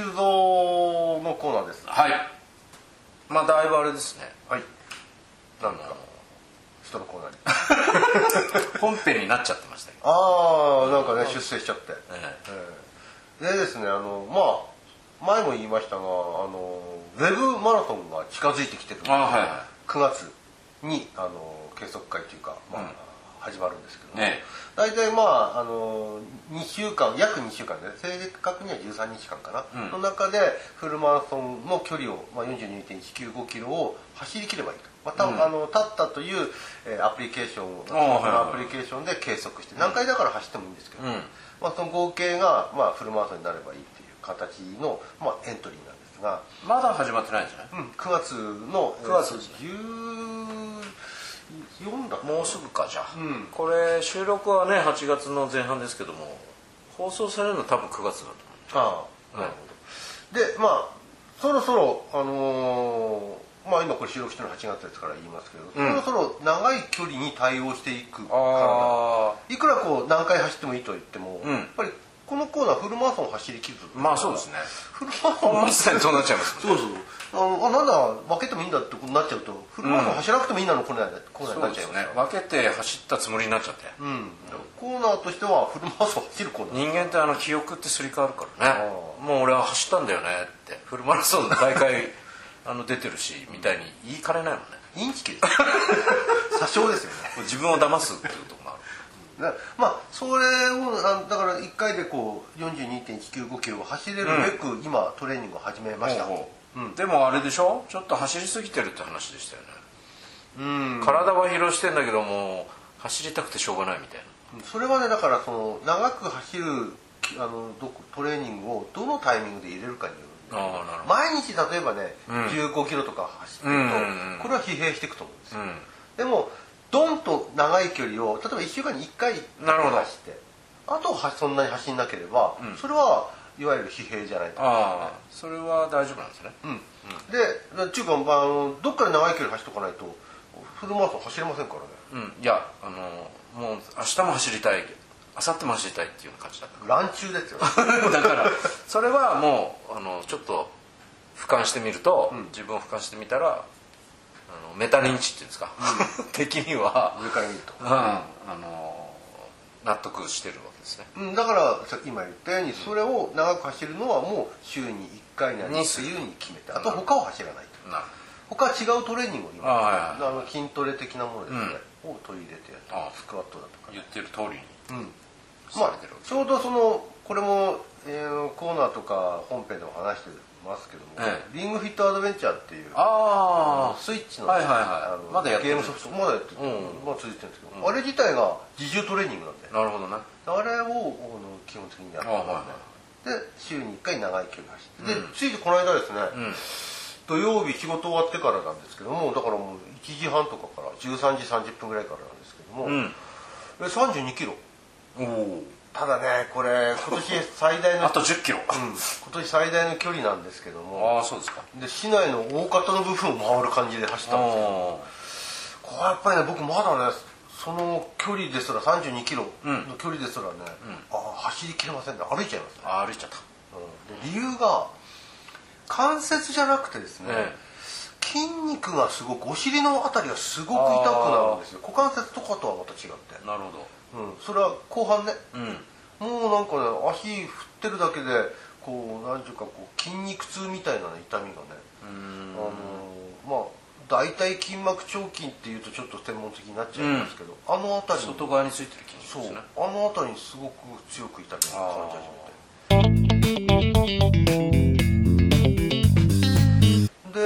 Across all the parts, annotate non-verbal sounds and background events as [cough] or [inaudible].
のコーナーです。はい。まあだいぶあれですね。はい。なんか人のコーナーに。[laughs] 本編になっちゃってましたけど。ああなんかね出世しちゃって、ええ。えでですねあのまあ前も言いましたがあのウェブマラソンが近づいてきてるんではいは9月にあの計測会というか、まあうん始まるんですけども、ね大体まああの2週間約2週間で、正確には13日間かな、うん。の中でフルマラソンの距離を、まあ、42.195キロを走りきればいいと、また、うん。あのタッタという、えーアプリケーションをあはいはいアプリケーションで計測して何回だから走ってもいいんですけど、うん。まあ、その合計が、まあ、フルマラソンになればいいっていう形の、まあ、エントリーなんですが、まだ始まってないんじゃないうん、9月の9月ですね14だ？もうすぐかじゃあ、うん。これ収録はね8月の前半ですけども放送されるの多分9月だとああなるほど。でまあそろそろあのーまあ今これ収録してるの8月ですから言いますけど、うん。そろそろ長い距離に対応していく思うあいくらこう何回走ってもいいと言っても、うん。やっぱりこのコーナーフルマラソン走りきるまあそうですね。フルマラソン。本末転倒になっちゃいますそうそうあのあなんだ分けてもいいんだってことになっちゃうとフルマラソン走らなくてもいいなのコーナーでコーナーになっちゃいますね分けて走ったつもりになっちゃって。うん、コーナーとしてはフルマラソン走るコーナー。人間ってあの記憶ってすり替わるからね。あもう俺は走ったんだよねってフルマラソンの大会 [laughs] あの出てるしみたいに言いかねないもんね。インチキです。詐称ですよね。自分を騙すっていうところもある。だまあそれをあだから1回でこう42.195キロを走れるべく、今トレーニングを始めました。ほうほううん。でもあれでしょ？ちょっと走りすぎてるって話でしたよね、うん。体は疲労してんだけども走りたくてしょうがないみたいそれはねだからその長く走るきあのトレーニングをどのタイミングで入れるかによるなああなるほど。毎日例えばね、うん。15キロとか走ってると、うんうんうん。これは疲弊していくと思うんですよ、うん。でもドンと長い距離を例えば1週間に1回なるほど。走ってあとはそんなに走んなければ、うん。それはいわゆる疲弊じゃないと。ああ。それは大丈夫なんですね。うん、で中間、まあ、あのどっかで長い距離走っとかないとフルマラソン走れませんからね。うん。いやあのもう明日も走りたい明後日も走りたいっていうような感じだった。乱中ですよ。[laughs] だからそれはもうあのちょっと俯瞰してみると、うん。自分を俯瞰してみたらあのメタ認知っていうんですか、[laughs] 的には、上から見ると、うん、あの納得してるわけですね。うん、だからさ今言ったようにそれを長く走るのはもう週に1回なりにというふうに決めてあと他を走らないと。なる。他は違うトレーニングを今あの筋トレ的なものですね、を取り入れてやってあスクワットだとか。言ってる通りにうん。まあちょうどそのこれも、えーコーナーとか本編でも話してますけども、えリングフィットアドベンチャーっていうあスイッチの,、はいはいまだやってる。ゲームソフトまだやってる、うん。まあ続いてるんですけど、あれ自体が自重トレーニングなんで。あなるほどね。あれをあの基本的にやってますね、で週に1回長い距離走って、うん。でついこの間ですね、うん。土曜日仕事終わってからなんですけどもだからもう1時半とかから13時30分ぐらいからなんですけども、うん。え32キロ。おおただねこれ今年最大の [laughs] あと1 0キロ、うん、今年最大の距離なんですけども。ああそうですか。で市内の大方の部分を回る感じで走ったんですよ。あこれやっぱりね僕まだねその距離ですら32キロの距離ですらね、ああ走りきれませんね。歩いちゃいますね、あ歩いちゃった。うん。で理由が関節じゃなくてですね、え筋肉がすごくお尻のあたりがすごく痛くなるんですよ。股関節とかとはまた違って、なるほど。うん、それは後半ね。うんもうなんかね足振ってるだけでこうなんていうかこう筋肉痛みたいな、ね、痛みがね、うん。あのーまあ大腿筋膜腸筋っていうとちょっと専門的になっちゃいますけど、あの辺りに外側についてる筋そう肉ですね。あの辺りにすごく強く痛みを感じ始めてで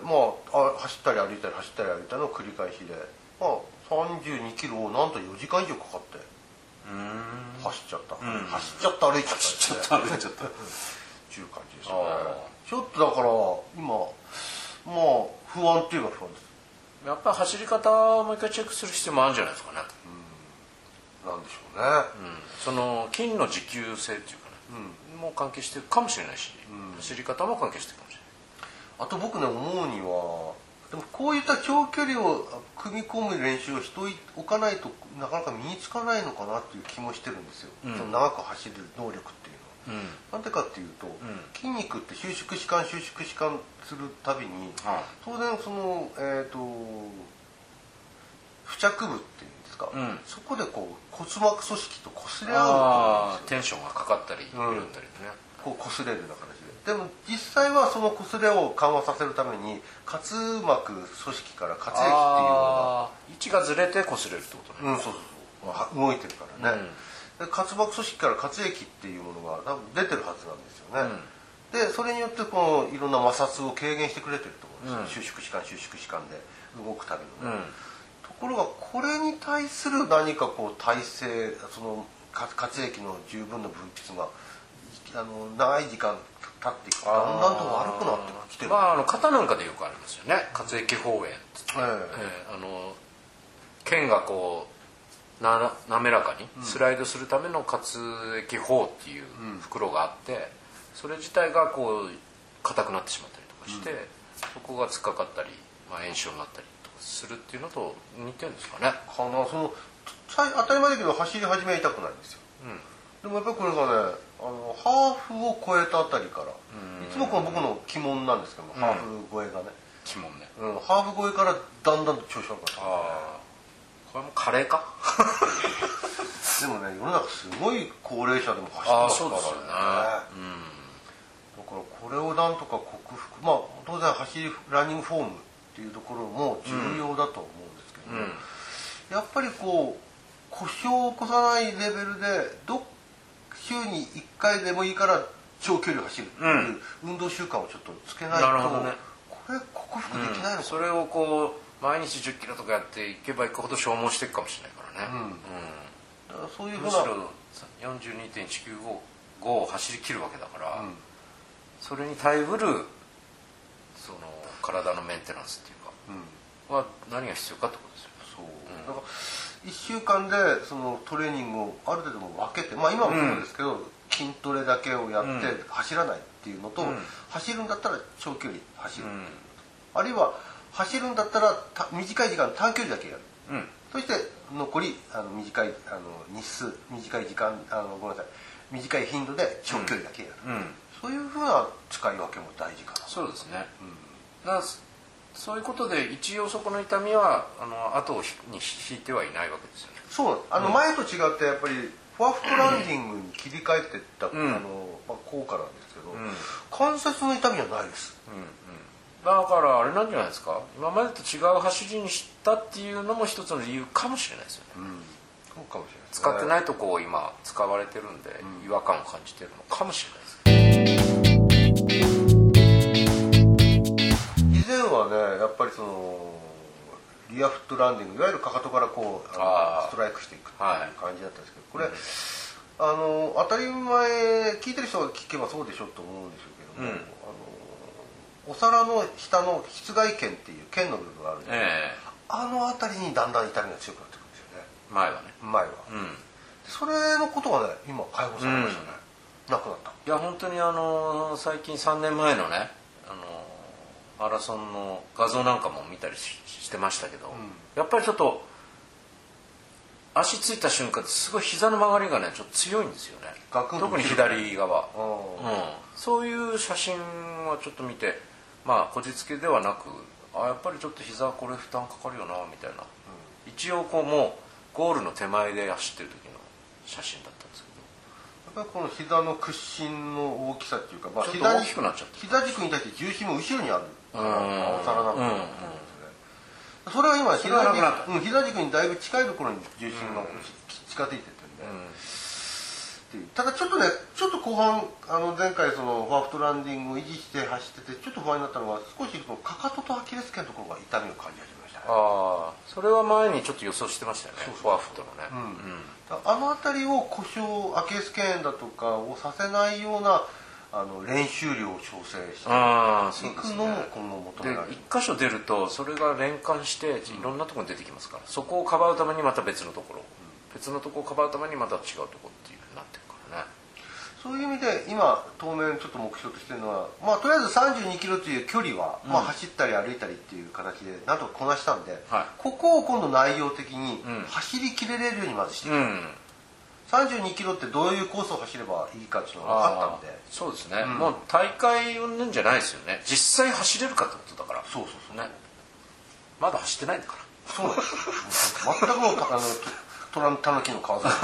まああ走ったり歩いたり走ったり歩いたりの繰り返しで、まあ、32キロをなんと4時間以上かかって。うん走っちゃった、ん。走っちゃった歩いちゃった。ちょっと歩いちゃった。っていう感じですね。あちょっとだから今まあ不安っていうか不安です。やっぱり走り方をもう一回チェックする必要もあるんじゃないですかね、なんでしょうね。うん、その筋の持久性っていうかね、もう関係してるかもしれないし、走り方も関係してるかもしれあと僕ね思うにはでもこういった長距離を組み込む練習をしておかないとなかなか身につかないのかなっていう気もしてるんですよ、うん。その長く走る能力っていうのは。なんでかっていうと、筋肉って収縮弛緩収縮弛緩するたびに、はい。当然そのえっ、と付着部っていうんですか、うん。そこでこう骨膜組織と擦れ合うテンションがかかったりうん。緩んだりね、こう擦れるような形ででも実際はその擦れを緩和させるために滑膜組織から活液っていうのが位置がずれて擦れるってことね、うん、そうそうそう。は動いてるからね、で滑膜組織から活液っていうものが多分出てるはずなんですよね、でそれによってこのいろんな摩擦を軽減してくれてると思うんですよ、収縮弛緩収縮弛緩で動くためのね、ところがこれに対する何かこう体制そのか活液の十分な分泌があの長い時間経ってだんだんと悪くなってきてる、まああの肩なんかでよくありますよね。活液包囲っつって、あの腱がこうな滑らかにスライドするための活液包っていう袋があって、それ自体がこう硬くなってしまったりとかして、そこが突っかかったり、まあ、炎症になったりとかするっていうのと似てるんですかね。かなその当たり前だけど走り始めは痛くないんですよ、でもやっぱりこれがねあのハーフを超えたあたりから、いつもこの僕の鬼門なんですけども、ハーフ超えがね、鬼門ね。うん、ハーフ超えからだんだんと調子悪くなああこれもカレーか？[laughs] でもね世の中すごい高齢者でも走ってますからね。あーそうですよね。だからこれをなんとか克服。まあ当然走りランニングフォームっていうところも重要だと思うんですけど、うん。やっぱりこう故障を起こさないレベルでど週に1回でもいいから長距離を走るっていう運動習慣をちょっとつけないと、なるほどね。これ克服できないのかそれをこう毎日1 0キロとかやっていけばいくほど消耗していくかもしれないからね、だからそういううんふうなむしろ42.195を走り切るわけだから、うん。それに耐えうるその体のメンテナンスっていうかうん。は何が必要かってことですよね。そう、だから1週間でそのトレーニングをある程度も分けてまあ今もそうですけど、筋トレだけをやって走らないっていうのと、ん。走るんだったら長距離走る、うん。あるいは走るんだったらた短い時間短距離だけやる。うん。そして残りあの短いあの日数短い時間あのごめんなさい。短い頻度で長距離だけやる、うん。そういうふうな使い分けも大事かな。そうですね、だからそそういうことで一応そこの痛みはあの後に引いてはいないわけですよね。そうあの前と違ってやっぱりフォアフットランディングに切り替えていった、ん。あのまあ、効果なんですけど、ん。関節の痛みはないです、だからあれなんじゃないですか？今までと違う走りにしたっていうのも一つの理由かもしれないですよね、そうかもしれないね。使ってないとこを今使われてるんで違和感を感じてるのかもしれないですはねやっぱりそのリアフットランディングいわゆるかかとからこうあのストライクしていくっていうはい感じだったんですけどこれ、あの当たり前聞いてる人が聞けばそうでしょうと思うんでしょうけども、うん。あのお皿の下の室外腱っていう腱の部分があるんですけど、えあの辺りにだんだん痛みが強くなってくるんですよね。え前はね。前は、うん。それのことがね今解放されましたね、なくなった。いや本当にあの最近3年前のねマラソンの画像なんかも見たりししてましたけど、やっぱりちょっと足ついた瞬間すごい膝の曲がりがねちょっと強いんですよね。特に左側、あうん、そういう写真はちょっと見てまあこじつけではなくあやっぱりちょっと膝これ負担かかるよなみたいな、一応こうもうゴールの手前で走ってる時の写真だったんですけど。やっぱりこの膝の屈伸の大きさっていうか、まあ、ちょっと大きくなっちゃって膝軸に対して重心も後ろにあるなん。かうん。なんですねそれは今それはなくなった。うん膝軸にだいぶ近いところに重心が近づいてってるんで、ただちょっとねちょっと後半あの前回そのファーフトランディングを維持して走っててちょっと不安になったのが少しそのかかととアキレス腱のところが痛みを感じ始めましたね。ああそれは前にちょっと予想してましたよねフォアフットのね、あの辺りを故障アキレス腱だとかをさせないようなあの練習量を調整してそういですね。くのも今後求でめられる。一箇所出るとそれが連関していろんなところに出てきますから、そこをかばうためにまた別のところ、別のところをかばうためにまた違うところっていうふうになってるからね。そういう意味で今当面ちょっと目標としてるのはまあとりあえず32キロという距離は、まあ、走ったり歩いたりっていう形でなんとかこなしたんで、はい。ここを今度内容的にん。走りきれれるようにまずしていく、うん32キロってどういうコースを走ればいいかっていうのが分かったんで。そうですね、もう大会云々じゃないですよね。実際走れるかってことだから。そうそうそうね。まだ走ってないんだから。そうなんですよ。全くもう [laughs] のトランタヌキの川沿い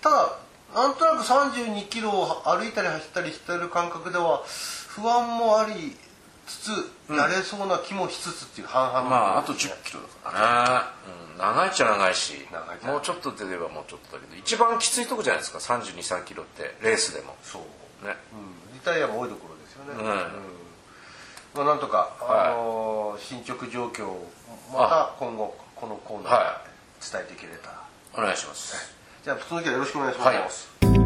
ただなんとなく32キロを歩いたり走ったりしてる感覚では不安もありつつやれそうな気もしつつっていう半々のまああと1ところですね。0キロだからね、うん、長いっちゃ長いしもうちょっと出ればもうちょっとだけど一番きついとこじゃないですか？3 2 3キロってレースでも。そう、ね。うん、リタイアも多いところですよね、うん。まあ、なんとか、はいあのー進捗状況をまた今後このコーナーはで伝えていけれたら、お願いします。じゃあ続きはよろしくお願いします、はい